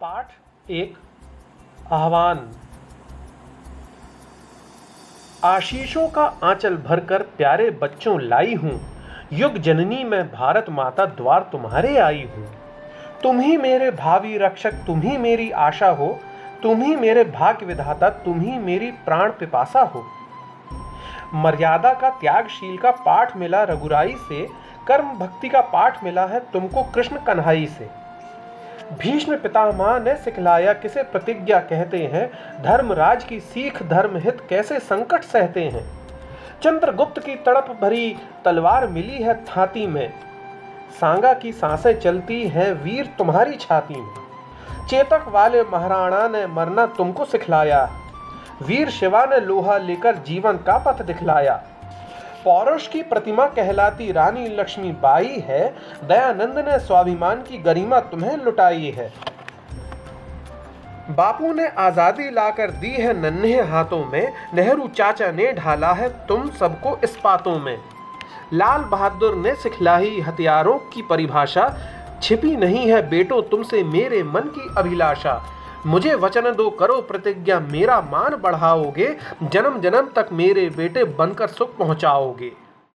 पाठ, एक, आह्वान। आशीषों का आंचल भरकर प्यारे बच्चों लाई हूँ। युग जननी में भारत माता द्वार तुम्हारे आई हूँ। तुम ही मेरे भावी रक्षक, तुम ही मेरी आशा हो। तुम ही मेरे भाग्य विधाता, तुम ही मेरी प्राण पिपासा हो। मर्यादा का त्यागशील का पाठ मिला रघुराई से, कर्म भक्ति का पाठ मिला है तुमको कृष्ण कन्हई से। भीष्म पितामह ने सिखलाया, किसे प्रतिज्ञा कहते हैं? धर्मराज की सीख धर्म हित कैसे संकट सहते हैं? चंद्रगुप्त की तड़प भरी तलवार मिली है थाती में। सांगा की साँसें चलती हैं वीर तुम्हारी छाती में। चेतक वाले महाराणा ने मरना तुमको सिखलाया। वीर शिवा ने लोहा लेकर जीवन का पथ दिखलाया। पौरुष की प्रतिमा कहलाती रानी लक्ष्मी बाई है। दयानंद ने स्वाभिमान की गरिमा तुम्हें लुटाई है। बापू ने आज़ादी लाकर दी है नन्हे हाथों में। नेहरू चाचा ने ढाला है तुम सबको इस पातों में। लाल बहादुर ने सिखलाई हथियारों की परिभाषा। छिपी नहीं है बेटो तुमसे मेरे मन की अभिलाषा। मुझे वचन दो, करो प्रतिज्ञा, मेरा मान बढ़ाओगे, जन्म जन्म तक मेरे बेटे बनकर सुख पहुंचाओगे।